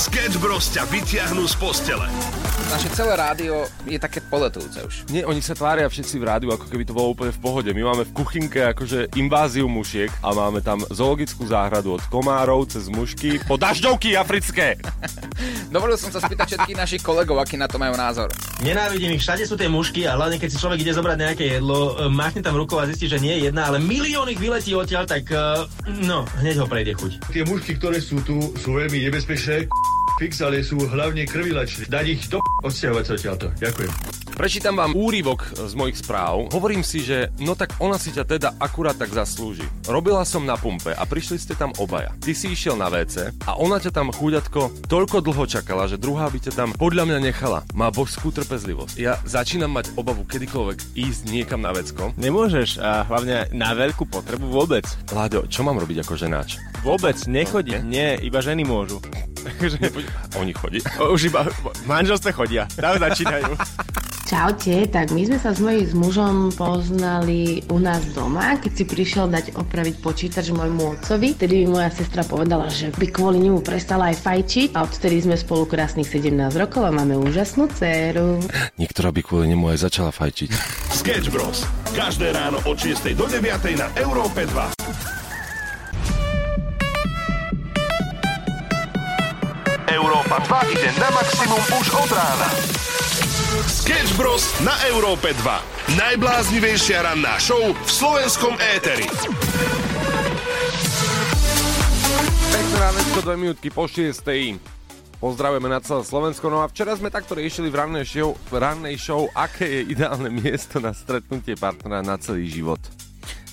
Sketch Bros ťa vyťahnú z postele. Naše celé rádio je také poletujúce už. Nie, oni sa tvária všetci v rádiu, ako keby to bolo úplne v pohode. My máme v kuchynke akože inváziu mušiek a máme tam zoologickú záhradu od komárov cez mušky po dažďovky africké. Dovolil som sa spýtať všetkých našich kolegov, aký na to majú názor. Nenávidím ich, všade sú tie mušky a hlavne keď si človek ide zobrať nejaké jedlo, e, máchne tam rukou a zistí, že nie je jedna, ale milión ich vyletí odtiaľ, tak uh, no, hneď ho prejde chuť. Tie mušky, ktoré sú tu, sú veľmi nebezpečné, fix, ale sú hlavne krvilačné. Dať ich do odsťahovať sa odtiaľto. Ďakujem. Prečítam vám úrivok z mojich správ. Hovorím si, že no tak ona si ťa teda akurát tak zaslúži. Robila som na pumpe a prišli ste tam obaja. Ty si išiel na WC a ona ťa tam chúďatko toľko dlho čakala, že druhá by ťa tam podľa mňa nechala. Má božskú trpezlivosť. Ja začínam mať obavu kedykoľvek ísť niekam na vecko. Nemôžeš a hlavne na veľkú potrebu vôbec. Láďo, čo mám robiť ako ženáč? Vôbec, nechodí. Nie, iba ženy môžu. Oni chodí. Už iba manželstve chodia. Tam začínajú. Čaute, tak my sme sa s mojím mužom poznali u nás doma, keď si prišiel dať opraviť počítač môjmu otcovi. Vtedy mi moja sestra povedala, že by kvôli nemu prestala aj fajčiť a odtedy sme spolu krásnych 17 rokov a máme úžasnú dceru. Niektorá by kvôli nemu aj začala fajčiť. Sketch Bros. Každé ráno od 6 do 9 na Európe 2. Európa 2 ide na maximum už od rána. Sketch Bros. na Európe 2. Najbláznivejšia ranná show v slovenskom éteri. Pekné ránečko, dve minútky po 6. Pozdravujeme na celé Slovensko. No a včera sme takto riešili v rannej show, v rannej show aké je ideálne miesto na stretnutie partnera na celý život.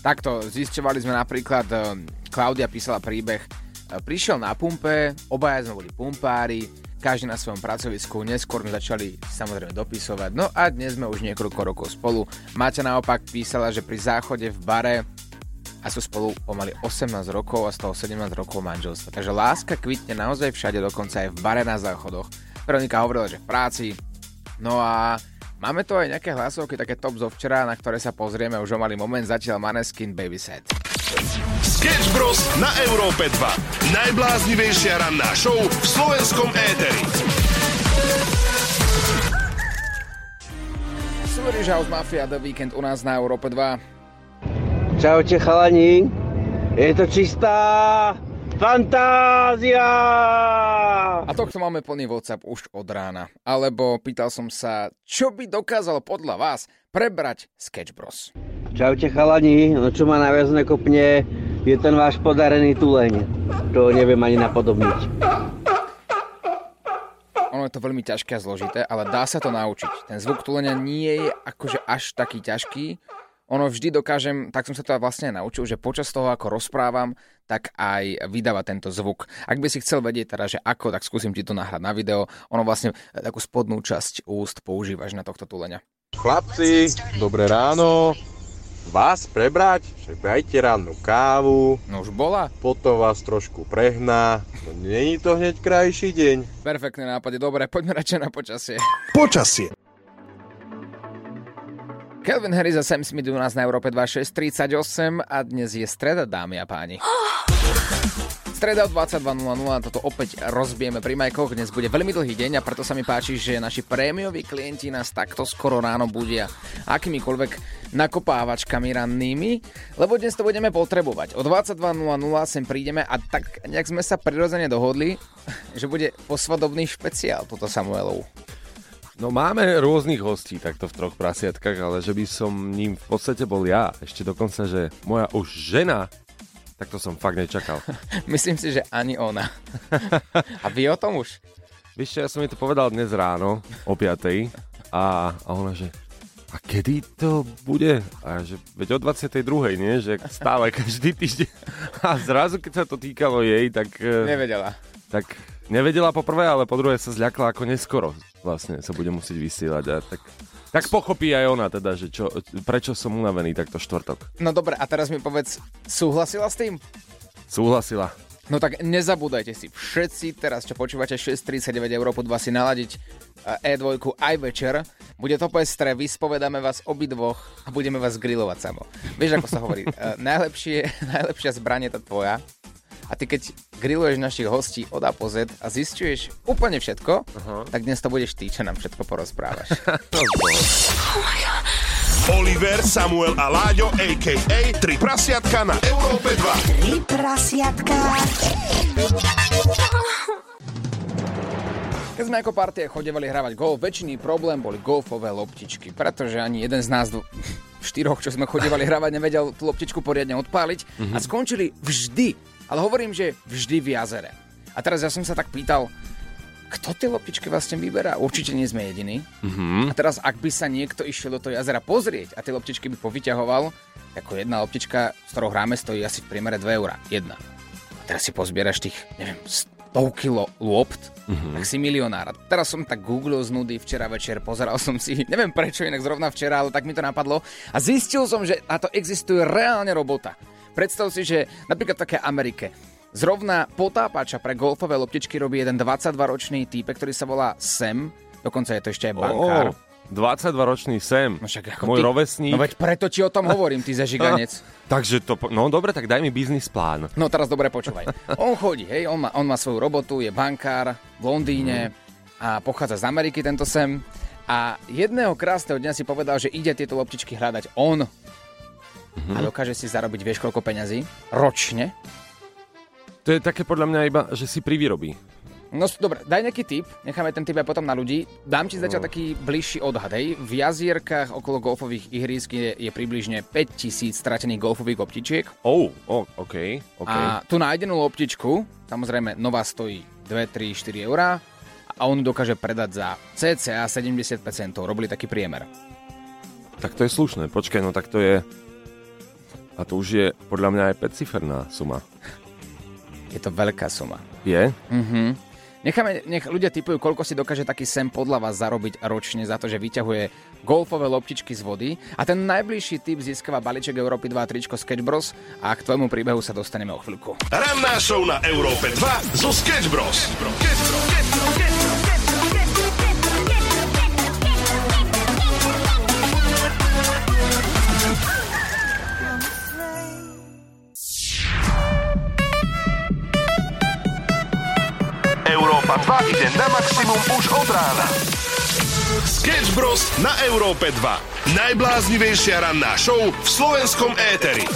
Takto, zisťovali sme napríklad, eh, Klaudia písala príbeh, eh, prišiel na pumpe, obaja sme boli pumpári, každý na svojom pracovisku, neskôr sme začali samozrejme dopisovať, no a dnes sme už niekoľko rokov spolu. Máťa naopak písala, že pri záchode v bare a sú spolu pomaly 18 rokov a z toho 17 rokov manželstva. Takže láska kvitne naozaj všade, dokonca aj v bare na záchodoch. Veronika hovorila, že v práci. No a máme tu aj nejaké hlasovky, také top zo včera, na ktoré sa pozrieme už o malý moment. Zatiaľ Maneskin Baby Set. Sketch Bros. na Európe 2. Najbláznivejšia ranná show v slovenskom éteri. Swedish House Mafia The Weekend u nás na Európe 2. Čaute chalani, je to čistá fantázia! A tohto máme plný WhatsApp už od rána. Alebo pýtal som sa, čo by dokázalo podľa vás prebrať Sketch Bros. Čaute chalani, no čo ma najviac nekopne, je ten váš podarený tuleň. To neviem ani napodobniť. Ono je to veľmi ťažké a zložité, ale dá sa to naučiť. Ten zvuk tulenia nie je akože až taký ťažký, ono vždy dokážem, tak som sa to vlastne naučil, že počas toho, ako rozprávam, tak aj vydáva tento zvuk. Ak by si chcel vedieť teda, že ako, tak skúsim ti to nahrať na video. Ono vlastne e, takú spodnú časť úst používaš na tohto tulenia. Chlapci, dobré ráno. Vás prebrať, že dajte rannú kávu. No už bola. Potom vás trošku prehná. No není to hneď krajší deň. Perfektné nápady, dobre, poďme radšej na počasie. Počasie. Kelvin Harris a Sam Smith u nás na Európe 2638 a dnes je streda, dámy a páni. Streda 22.00, toto opäť rozbijeme pri Majkoch. Dnes bude veľmi dlhý deň a preto sa mi páči, že naši prémioví klienti nás takto skoro ráno budia akýmikoľvek nakopávačkami rannými, lebo dnes to budeme potrebovať. O 22.00 sem prídeme a tak nejak sme sa prirodzene dohodli, že bude posvadobný špeciál toto Samuelov. No máme rôznych hostí takto v troch prasiatkách, ale že by som ním v podstate bol ja. Ešte dokonca, že moja už žena, tak to som fakt nečakal. Myslím si, že ani ona. a vy o tom už? Vieš čo, ja som mi to povedal dnes ráno o 5. A, a ona, že a kedy to bude? A že veď o 22. nie? Že stále každý týždeň. A zrazu, keď sa to týkalo jej, tak... e, Nevedela. Tak nevedela po prvé, ale po druhé sa zľakla ako neskoro vlastne sa bude musieť vysielať a tak, tak pochopí aj ona teda, že čo, prečo som unavený takto štvrtok. No dobre, a teraz mi povedz, súhlasila s tým? Súhlasila. No tak nezabúdajte si, všetci teraz, čo počúvate 639 eur, pod vás si naladiť eh, E2 aj večer. Bude to pestré, vyspovedáme vás obidvoch a budeme vás grilovať samo. Vieš, ako sa hovorí, uh, najlepšie, najlepšia zbraň je tá tvoja A ty keď grilluješ našich hostí od A po Z a zistuješ úplne všetko, uh-huh. tak dnes to budeš ty, čo nám všetko porozprávaš. Oliver, Samuel a Láďo, a.k.a. Tri prasiatka na Európe 2. Tri prasiatka. Keď sme ako partie chodevali hravať golf, väčšiný problém boli golfové loptičky, pretože ani jeden z nás dvo- štyroch, čo sme chodevali hravať, nevedel tú loptičku poriadne odpáliť mm-hmm. a skončili vždy, ale hovorím, že vždy v jazere. A teraz ja som sa tak pýtal, kto tie loptičky vlastne vyberá? Určite nie sme jediní. Mm-hmm. A teraz, ak by sa niekto išiel do toho jazera pozrieť a tie loptičky by povyťahoval, ako jedna loptička, s ktorou hráme, stojí asi v priemere 2 eurá. Jedna. A teraz si pozbieraš tých, neviem, 100 kilo lopt, mm-hmm. tak si milionár. Teraz som tak googlil z nudy včera večer, pozeral som si, neviem prečo inak zrovna včera, ale tak mi to napadlo. A zistil som, že na to existuje reálne robota. Predstav si, že napríklad také Amerike zrovna potápača pre golfové loptičky robí jeden 22-ročný týpek, ktorý sa volá Sam, dokonca je to ešte aj bankár. Oh, 22-ročný Sam, No však ako môj ty- rovesník. No veď preto ti o tom hovorím, ty zažiganec. Takže to, no dobre, tak daj mi biznis plán. No teraz dobre počúvaj. On chodí, hej, on má, on má svoju robotu, je bankár v Londýne a pochádza z Ameriky tento sem. A jedného krásneho dňa si povedal, že ide tieto loptičky hľadať on. A dokáže si zarobiť vieš koľko peňazí? Ročne? To je také podľa mňa iba, že si privyrobí. No dobre, daj nejaký tip, necháme ten tip aj potom na ľudí. Dám ti zatiaľ taký bližší odhad, hej. V jazierkách okolo golfových ihrísk je, je približne 5000 stratených golfových loptičiek. Oh, oh OK, OK. A tú nájdenú loptičku, samozrejme nová stojí 2, 3, 4 eurá a on dokáže predať za cca 75 centov. Robili taký priemer. Tak to je slušné. Počkaj, no tak to je... A to už je podľa mňa aj 5-ciferná suma. Je to veľká suma. Je? Mhm. Necháme, nech ľudia typujú, koľko si dokáže taký sem podľa vás zarobiť ročne za to, že vyťahuje golfové loptičky z vody. A ten najbližší typ získava balíček Európy 2 tričko Sketch Bros. A k tvojmu príbehu sa dostaneme o chvíľku. Ranná show na Európe 2 zo Sketch Bros. Európa maximum už od rána. Sketch Bros. na Európe 2. Najbláznivejšia ranná show v slovenskom éteri.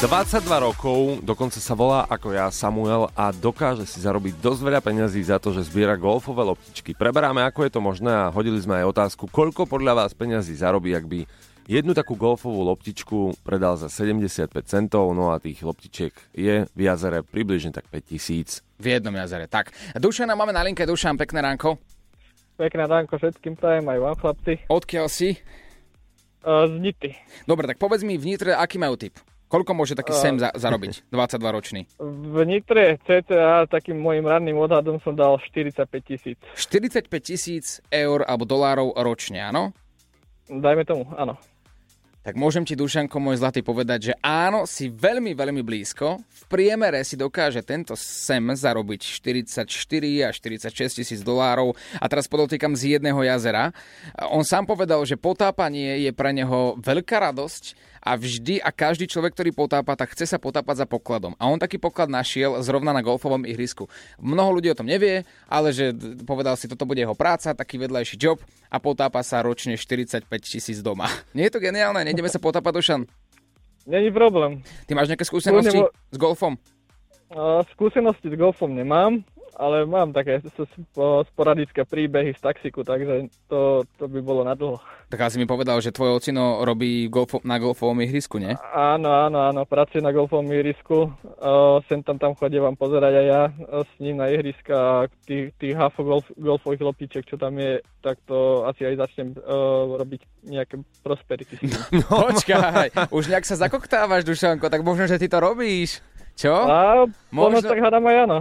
22 rokov, dokonca sa volá ako ja Samuel a dokáže si zarobiť dosť veľa peňazí za to, že zbiera golfové loptičky. Preberáme, ako je to možné a hodili sme aj otázku, koľko podľa vás peňazí zarobí, ak by jednu takú golfovú loptičku predal za 75 centov, no a tých loptičiek je v jazere približne tak 5000. V jednom jazere. Tak, Dušana máme na linke. Dušan, pekné ránko. Pekné ránko všetkým prajem, aj vám chlapci. Odkiaľ si? Uh, z Nity. Dobre, tak povedz mi v Nitre, aký majú typ? Koľko môže taký A- sem za, zarobiť? 22-ročný. V Nitre cca takým môjim ranným odhadom som dal 45 tisíc. 45 tisíc eur alebo dolárov ročne, áno? Dajme tomu, áno. Tak môžem ti, Dušanko, môj zlatý, povedať, že áno, si veľmi, veľmi blízko. V priemere si dokáže tento sem zarobiť 44 až 46 tisíc dolárov a teraz podotýkam z jedného jazera. On sám povedal, že potápanie je pre neho veľká radosť a vždy a každý človek, ktorý potápa, tak chce sa potápať za pokladom. A on taký poklad našiel zrovna na golfovom ihrisku. Mnoho ľudí o tom nevie, ale že povedal si, toto bude jeho práca, taký vedľajší job a potápa sa ročne 45 tisíc doma. Nie je to geniálne? Nejdeme sa potápať, Dušan? Není problém. Ty máš nejaké skúsenosti mo- s golfom? Uh, skúsenosti s golfom nemám, ale mám také sporadické príbehy z taxiku, takže to, to by bolo na dlho. Tak asi mi povedal, že tvoj ocino robí golfo- na golfovom ihrisku, nie? Áno, áno, áno, pracuje na golfovom ihrisku. Uh, sem tam tam chodím pozerať aj ja s ním na ihriska a tých, tých hafo golf, golfových loptičiek, čo tam je, tak to asi aj začnem uh, robiť nejaké prosperity. Počkaj, už nejak sa zakoktávaš, Dušanko, tak možno, že ty to robíš. Čo? A Možno- tak hádam aj áno.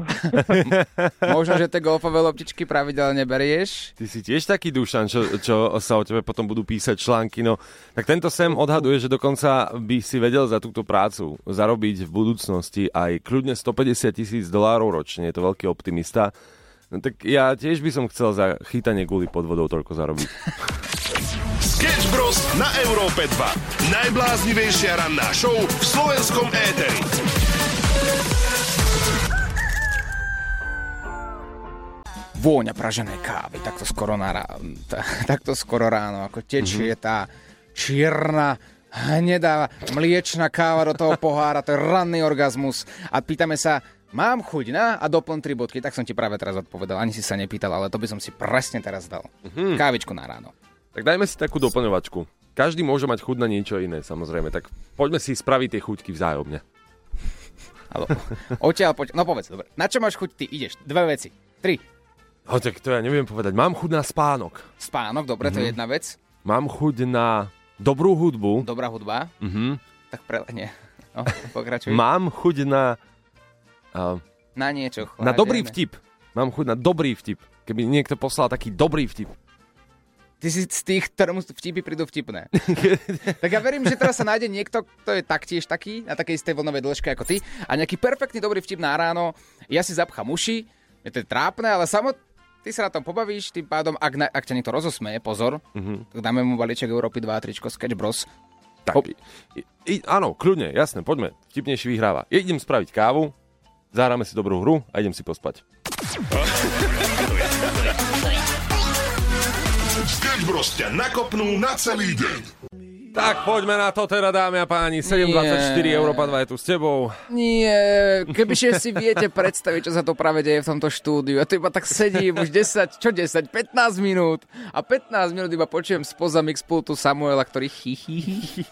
Možno, že tie golfové loptičky pravidelne berieš? Ty si tiež taký dušan, čo, čo sa o tebe potom budú písať články. No, tak tento sem odhaduje, že dokonca by si vedel za túto prácu zarobiť v budúcnosti aj kľudne 150 tisíc dolárov ročne. Je to veľký optimista. No, tak ja tiež by som chcel za chytanie guli pod vodou toľko zarobiť. Sketch Bros. na Európe 2. Najbláznivejšia ranná show v slovenskom éteri. Vôňa praženej kávy, takto skoro, na, takto skoro ráno, ako tečie tá čierna hnedá mliečna káva do toho pohára, to je ranný orgazmus. A pýtame sa, mám chuť na a doplň tri bodky. Tak som ti práve teraz odpovedal, ani si sa nepýtal, ale to by som si presne teraz dal. Mhm. Kávičku na ráno. Tak dajme si takú doplňovačku. Každý môže mať chuť na niečo iné, samozrejme. Tak poďme si spraviť tie chuťky vzájomne. Alo, odtiaľ, poď, no povedz, dobre. Na čo máš chuť ty? Ideš. Dve veci. Tri. Ho, tak to ja neviem povedať. Mám chuť na spánok. Spánok, dobre, to je Mhm. jedna vec. Mám chuť na dobrú hudbu. Dobrá hudba. Mhm. Tak pre... Nie. No, pokračuj. Mám chuť na... Uh, Na niečo. na dobrý vtip. Mám chuť na dobrý vtip. Keby niekto poslal taký dobrý vtip. Ty si z tých, ktorému vtipy prídu vtipné. tak ja verím, že teraz sa nájde niekto, kto je taktiež taký, na takej istej vlnovej dĺžke ako ty a nejaký perfektný dobrý vtip na ráno. Ja si zapchám uši, je to trápne, ale samo ty sa na tom pobavíš, tým pádom, ak, na, ak ťa niekto rozosmeje, pozor, Mhm. tak dáme mu balíček Európy 2 a tričko Sketch Bros. Tak, i, i, áno, kľudne, jasné, poďme. Vtipnejší vyhráva. Ja idem spraviť kávu, zahráme si dobrú hru a idem si pospať. Sketch Bros. ťa nakopnú na celý deň. Tak poďme na to teda, dámy a páni. 724 Nie. Európa 2 je tu s tebou. Nie, kebyže si viete predstaviť, čo sa to práve deje v tomto štúdiu. Ja tu iba tak sedím už 10, čo 10, 15 minút. A 15 minút iba počujem spoza mixpultu Samuela, ktorý hi, hi, hi,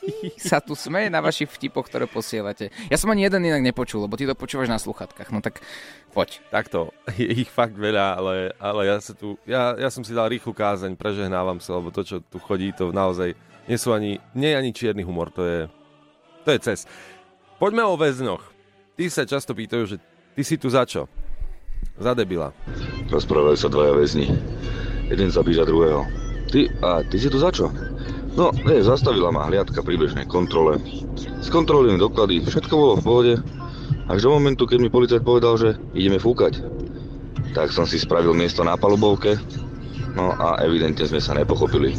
sa tu smeje na vašich vtipoch, ktoré posielate. Ja som ani jeden inak nepočul, lebo ty to počúvaš na sluchatkách. No tak poď. Takto, je ich fakt veľa, ale, ale ja, sa tu, ja, ja som si dal rýchlu kázeň, prežehnávam sa, lebo to, čo tu chodí, to naozaj nie sú ani, nie je ani čierny humor, to je, to je cez. Poďme o väzňoch. Ty sa často pýtajú, že ty si tu za čo? Za debila. Rozprávajú sa dvaja väzni. Jeden zabíja druhého. Ty, a ty si tu za čo? No, ne, zastavila ma hliadka pri bežnej kontrole. Skontrolujem doklady, všetko bolo v pohode. Až do momentu, keď mi policajt povedal, že ideme fúkať. Tak som si spravil miesto na palubovke. No a evidentne sme sa nepochopili.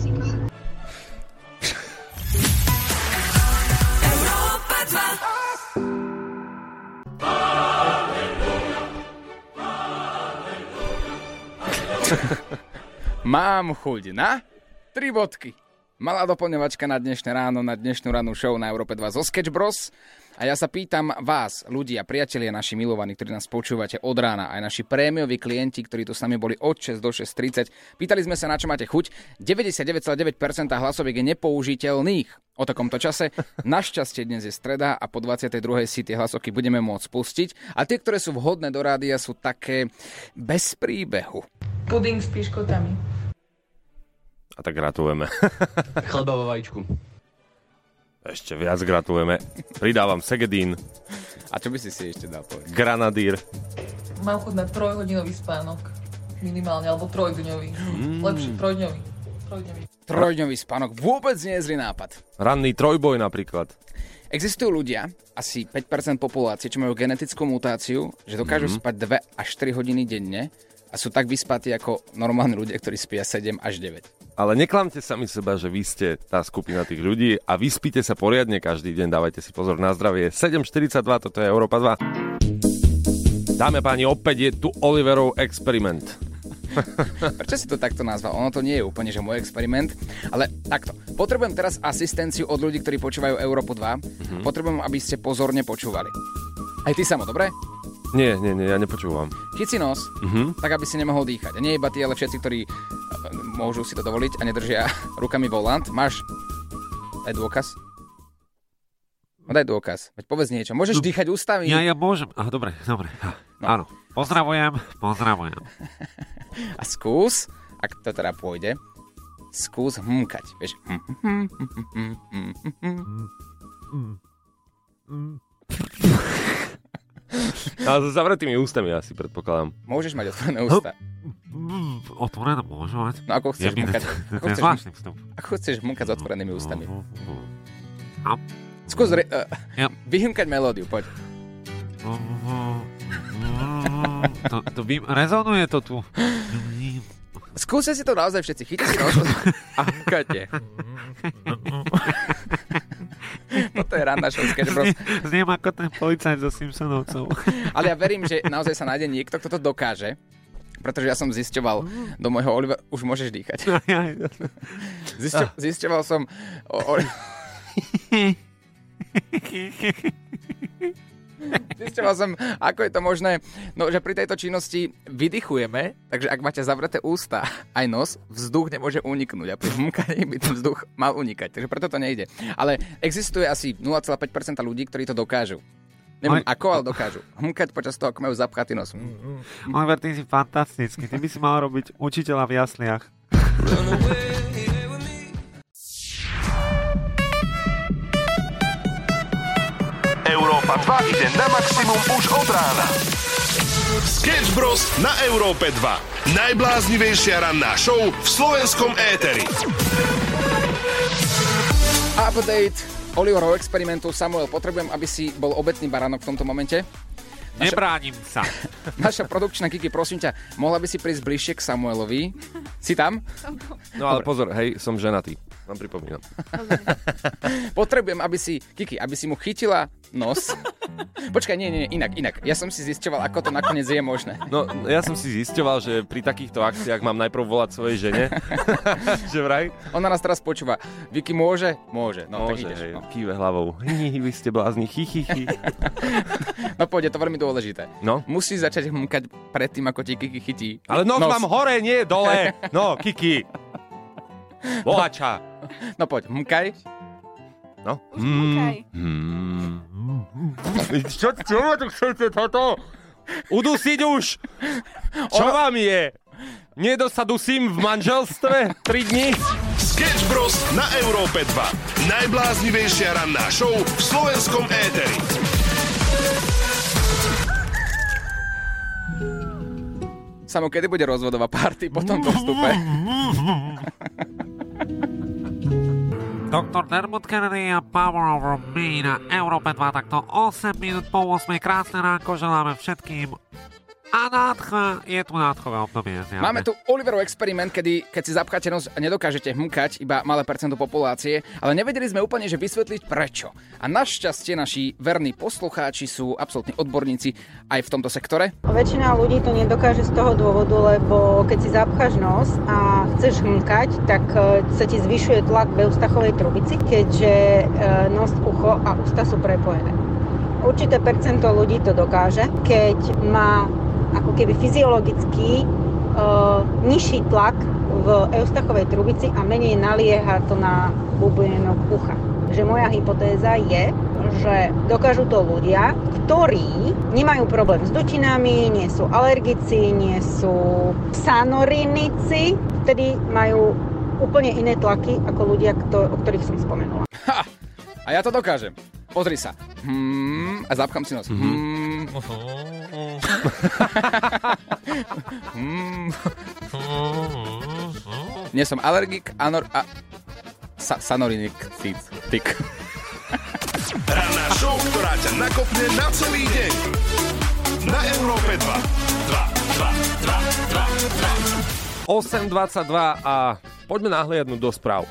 Mám chuť na tri bodky. Malá doplňovačka na dnešné ráno, na dnešnú rannú show na Európe 2 zo Sketch Bros. A ja sa pýtam vás, ľudia, priatelia, naši milovaní, ktorí nás počúvate od rána, aj naši prémioví klienti, ktorí tu s nami boli od 6 do 6.30. Pýtali sme sa, na čo máte chuť. 99,9% hlasoviek je nepoužiteľných o takomto čase. Našťastie dnes je streda a po 22. si tie hlasovky budeme môcť pustiť. A tie, ktoré sú vhodné do rádia, sú také bez príbehu. Puding s piškotami. A tak gratulujeme. Chleba vo vajíčku. Ešte viac gratulujeme. Pridávam Segedín, A čo by si si ešte dal povedať? Granadír. Mám chuť na trojhodinový spánok. Minimálne, alebo trojdňový. Mm. Lepšie, trojdňový. Trojdňový. Trojdňový spánok vôbec nie je zlý nápad. Ranný trojboj napríklad. Existujú ľudia, asi 5% populácie, čo majú genetickú mutáciu, že dokážu Mhm. spať 2 až 4 hodiny denne a sú tak vyspatí ako normálni ľudia, ktorí spia 7 až 9. Ale neklamte sami seba, že vy ste tá skupina tých ľudí a vyspíte sa poriadne každý deň, dávajte si pozor na zdravie. 7.42, toto je Európa 2. Dáme páni, opäť je tu Oliverov experiment. Prečo si to takto nazval? Ono to nie je úplne, že môj experiment, ale takto. Potrebujem teraz asistenciu od ľudí, ktorí počúvajú Európu 2. Mhm. Potrebujem, aby ste pozorne počúvali. Aj ty samo, dobre? Nie, nie, nie, ja nepočúvam. Chyť si nos, Mhm. tak aby si nemohol dýchať. A nie iba tí, ale všetci, ktorí e, môžu si to dovoliť a nedržia rukami volant. Máš... Daj dôkaz. No daj dôkaz. Veď povedz niečo. Môžeš dýchať ústami. Ja, ja môžem. Aha, dobre, dobre. No. Áno. Pozdravujem, pozdravujem. A skús, ak to teda pôjde, skús hmkať. Vieš. hm, hm, hm, hm, hm, hm, hm. Ale so zavretými ústami asi predpokladám. Môžeš mať otvorené ústa. Otvorené môžem mať. No ako chceš to- Ako je chceš, zvláštny vstup. ako chceš hmkať s otvorenými ústami? A- Skús re, uh, vyhmkať melódiu, poď. To, to vy, rezonuje to tu. Skúste si to naozaj všetci. Chyťte si rozhodnú a hmkajte. Randa show Sketch Bros. Zniem ako ten policajt zo Simpsonovcov. Ale ja verím, že naozaj sa nájde niekto, kto to dokáže. Pretože ja som zisťoval do môjho Oliver... Už môžeš dýchať. Zisťo... Zisťoval som... O, o... Zisťoval som, ako je to možné, no, že pri tejto činnosti vydychujeme, takže ak máte zavreté ústa aj nos, vzduch nemôže uniknúť a pri hmkaní by ten vzduch mal unikať, takže preto to nejde. Ale existuje asi 0,5% ľudí, ktorí to dokážu. Neviem ako, ale dokážu. Hmkať počas toho, ako majú zapchatý nos. Oliver, ty si fantastický. Ty by si mal robiť učiteľa v jasliach. Európa 2 ide na maximum už od rána. Sketch Bros. na Európe 2. Najbláznivejšia ranná show v slovenskom éteri. Update Oliverovho experimentu. Samuel, potrebujem, aby si bol obetný baránok v tomto momente. Nebránim sa. Naša produkčná Kiki, prosím ťa, mohla by si prísť bližšie k Samuelovi? Si tam? No ale pozor, hej, som ženatý. Vám pripomínam. Potrebujem, aby si, Kiki, aby si mu chytila nos. Počkaj, nie, nie, inak, inak. Ja som si zisťoval, ako to nakoniec je možné. No, ja som si zisťoval, že pri takýchto akciách mám najprv volať svojej žene. že vraj? Ona nás teraz počúva. Vicky môže? Môže. No, Môže, tak ideš. hej, No. kýve hlavou. Hi, vy ste blázni, hi, hi, hi. no poď, je to veľmi dôležité. No. Musí začať hmkať predtým, ako ti Kiki chytí. Ale nos, mám hore, nie dole. No, Kiki. Bohača. No poď, hmkaj. No. Mm. Mm. Čo, čo ma tu chcete toto? Udusiť už! Čo vám je? Nedo sa dusím v manželstve 3 dní? Sketch Bros. na Európe 2. Najbláznivejšia ranná show v slovenskom éteri. Samo, kedy bude rozvodová party po tomto vstupe? Doktor Dermot Kennedy a Power Over Me na Európe 2, takto 8 minút po 8. Krásne ránko želáme všetkým. A nádcha, je tu nádchové obdobie. zjavne. Máme tu Oliverov experiment, kedy keď si zapcháte nos a nedokážete hmkať iba malé percento populácie, ale nevedeli sme úplne, že vysvetliť prečo. A našťastie naši verní poslucháči sú absolútni odborníci aj v tomto sektore. Väčšina ľudí to nedokáže z toho dôvodu, lebo keď si zapcháš nos a chceš hmkať, tak e, sa ti zvyšuje tlak v eustachovej trubici, keďže e, nos, ucho a ústa sú prepojené. Určité percento ľudí to dokáže, keď má ako keby fyziologický e, nižší tlak v eustachovej trubici a menej nalieha to na bublienok ucha. Že moja hypotéza je, že dokážu to ľudia, ktorí nemajú problém s dutinami, nie sú alergici, nie sú sanorinici, vtedy majú úplne iné tlaky ako ľudia, kto- o ktorých som spomenula. Ha! A ja to dokážem. Pozri sa. Hmm, a zapchám si nos. Hmm. hmm. Nie som alergik, anor... A... Sa, sanorinik, tik. tik. Ranná show, ktorá ťa nakopne na celý deň. Na Európe 2. 2, 2, 2, 2, 8.22 a poďme nahliadnúť do správ.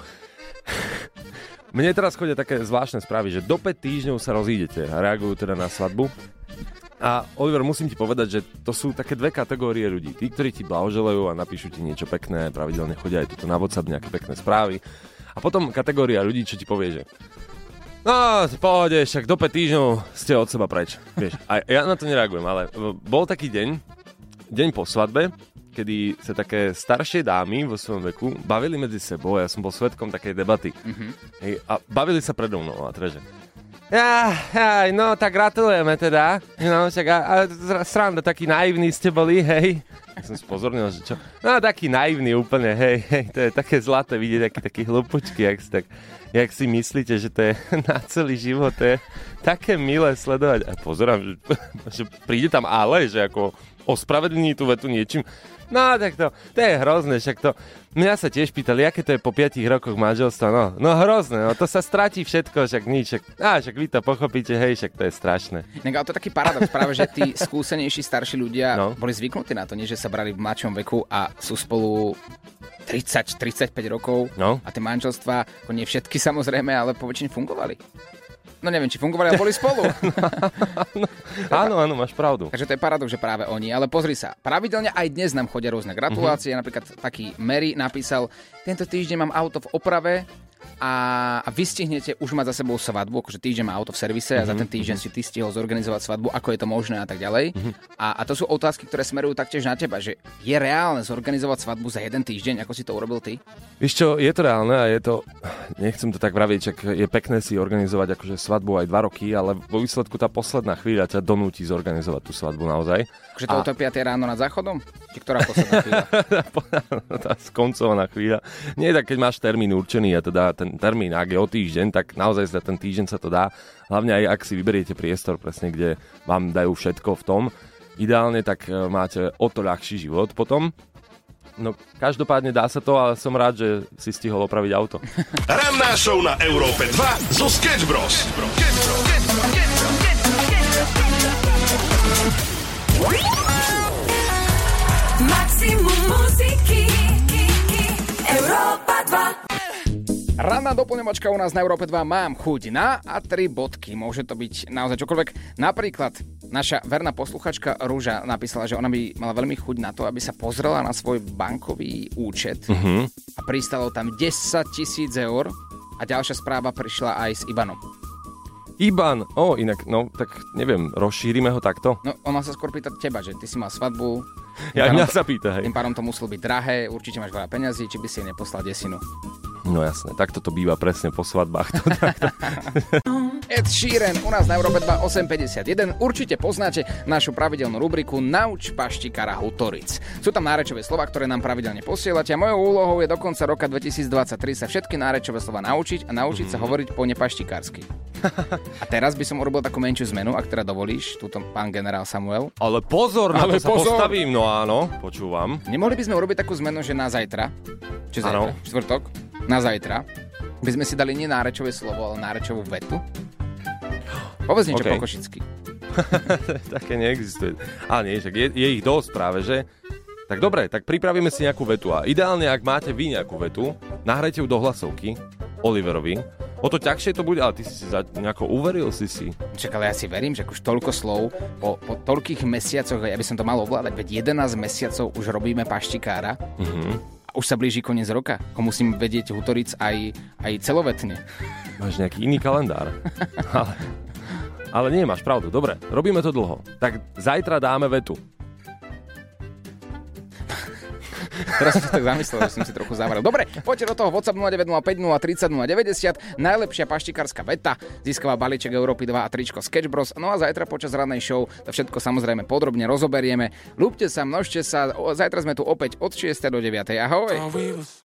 Mne teraz chodia také zvláštne správy, že do 5 týždňov sa rozídete a reagujú teda na svadbu. A Oliver, musím ti povedať, že to sú také dve kategórie ľudí. Tí, ktorí ti blahoželajú a napíšu ti niečo pekné, pravidelne chodia aj tuto na WhatsApp nejaké pekné správy. A potom kategória ľudí, čo ti povie, že No, v pohode, však do 5 týždňov ste od seba preč. Vieš, a ja na to nereagujem, ale e, bol taký deň, deň po svadbe, kedy sa také staršie dámy vo svojom veku bavili medzi sebou, ja som bol svetkom takej debaty. Mhm. Hej, a bavili sa predo mnou a teda, že ja, aj, no tak gratulujeme teda. No, však a, a sranda, taký naivní ste boli, hej. Tak som spozornil, že čo? No taký naivný úplne, hej, hej, to je také zlaté vidieť, taký, taký hlupučky, jak si tak jak si myslíte, že to je na celý život, to je také milé sledovať. A pozerám, že, že príde tam ale, že ako ospravedlní tú vetu niečím. No, tak to, to je hrozné, však to... Mňa sa tiež pýtali, aké to je po 5 rokoch manželstva. No, no hrozné, no to sa stratí všetko, však nič. Však, á, však vy to pochopíte, hej, však to je strašné. Inak, ale to je taký paradox práve, že tí skúsenejší starší ľudia no. boli zvyknutí na to, nie že sa brali v mladšom veku a sú spolu 30-35 rokov no. a tie manželstva, ako nie všetky samozrejme, ale po väčšine fungovali. No neviem, či fungovali, ale boli spolu. no, áno, áno, máš pravdu. Takže to je paradox, že práve oni. Ale pozri sa, pravidelne aj dnes nám chodia rôzne gratulácie. Mm-hmm. Napríklad taký Mary napísal, tento týždeň mám auto v oprave, a, a vystihnete už mať za sebou svadbu, akože týždeň má auto v servise mm-hmm. a za ten týždeň si ty stihol zorganizovať svadbu, ako je to možné a tak ďalej. Mm-hmm. A, a to sú otázky, ktoré smerujú taktiež na teba, že je reálne zorganizovať svadbu za jeden týždeň, ako si to urobil ty? Víš čo, je to reálne a je to, nechcem to tak vraviť, čak je pekné si organizovať akože svadbu aj dva roky, ale vo výsledku tá posledná chvíľa ťa donúti zorganizovať tú svadbu naozaj. Že to a... o 5 ráno nad záchodom? Či ktorá posledná chvíľa? tá skoncovaná chvíľa. Nie, tak keď máš termín určený a teda ten termín, ak je o týždeň, tak naozaj za ten týždeň sa to dá. Hlavne aj ak si vyberiete priestor presne, kde vám dajú všetko v tom. Ideálne tak e, máte o to ľahší život potom. No, každopádne dá sa to a som rád, že si stihol opraviť auto. Ranná show na Európe 2 zo Sketch Bros. Maximum Ranná doplňovačka u nás na Európe 2 mám chuť na a tri bodky. Môže to byť naozaj čokoľvek. Napríklad naša verná posluchačka Rúža napísala, že ona by mala veľmi chuť na to, aby sa pozrela na svoj bankový účet Mhm. a pristalo tam 10 tisíc eur a ďalšia správa prišla aj s Ibanom. Iban, o, inak, no, tak neviem, rozšírime ho takto? No, ona sa skôr pýta teba, že ty si mal svadbu. Ja, mňa pádom sa to- pýta, hej. Tým pádom to muselo byť drahé, určite máš veľa peňazí, či by si jej neposlal desinu. No jasné, takto to býva presne po svadbách. To, Ed Sheeran u nás na Európe 2 851. Určite poznáte našu pravidelnú rubriku Nauč paštikara Hutoric. Sú tam nárečové slova, ktoré nám pravidelne posielate a mojou úlohou je do konca roka 2023 sa všetky nárečové slova naučiť a naučiť sa hovoriť po nepaštikársky. A teraz by som urobil takú menšiu zmenu, ak teda dovolíš, túto pán generál Samuel. Ale pozor, na Ale to sa pozor. postavím, no áno, počúvam. Nemohli by sme urobiť takú zmenu, že na zajtra, Áno. zajtra, čtvrtok, na zajtra, by sme si dali nie nárečové slovo, ale nárečovú vetu? Povedz niečo OK. po košicky. Také neexistuje. Ale nie, však je, je ich dosť práve, že? Tak dobre, tak pripravíme si nejakú vetu a ideálne, ak máte vy nejakú vetu, nahrajte ju do hlasovky Oliverovi. O to ťažšie to bude, ale ty si si za, nejako uveril si si. Čak, ale ja si verím, že už toľko slov, po, po toľkých mesiacoch, ja by som to mal ovládať, veď 11 mesiacov už robíme paštikára Mhm. a už sa blíži koniec roka. Ko musím vedieť hutoric aj, aj celovetne. Máš nejaký iný kalendár. ale, ale nie, máš pravdu. Dobre, robíme to dlho. Tak zajtra dáme vetu. Teraz som sa tak zamyslel, že som si trochu zavrel. Dobre, poďte do toho WhatsApp 0905 030 090. Najlepšia paštikárska veta získava balíček Európy 2 a tričko Sketch Bros. No a zajtra počas rannej show to všetko samozrejme podrobne rozoberieme. Ľúbte sa, množte sa. Zajtra sme tu opäť od 6. do 9. Ahoj.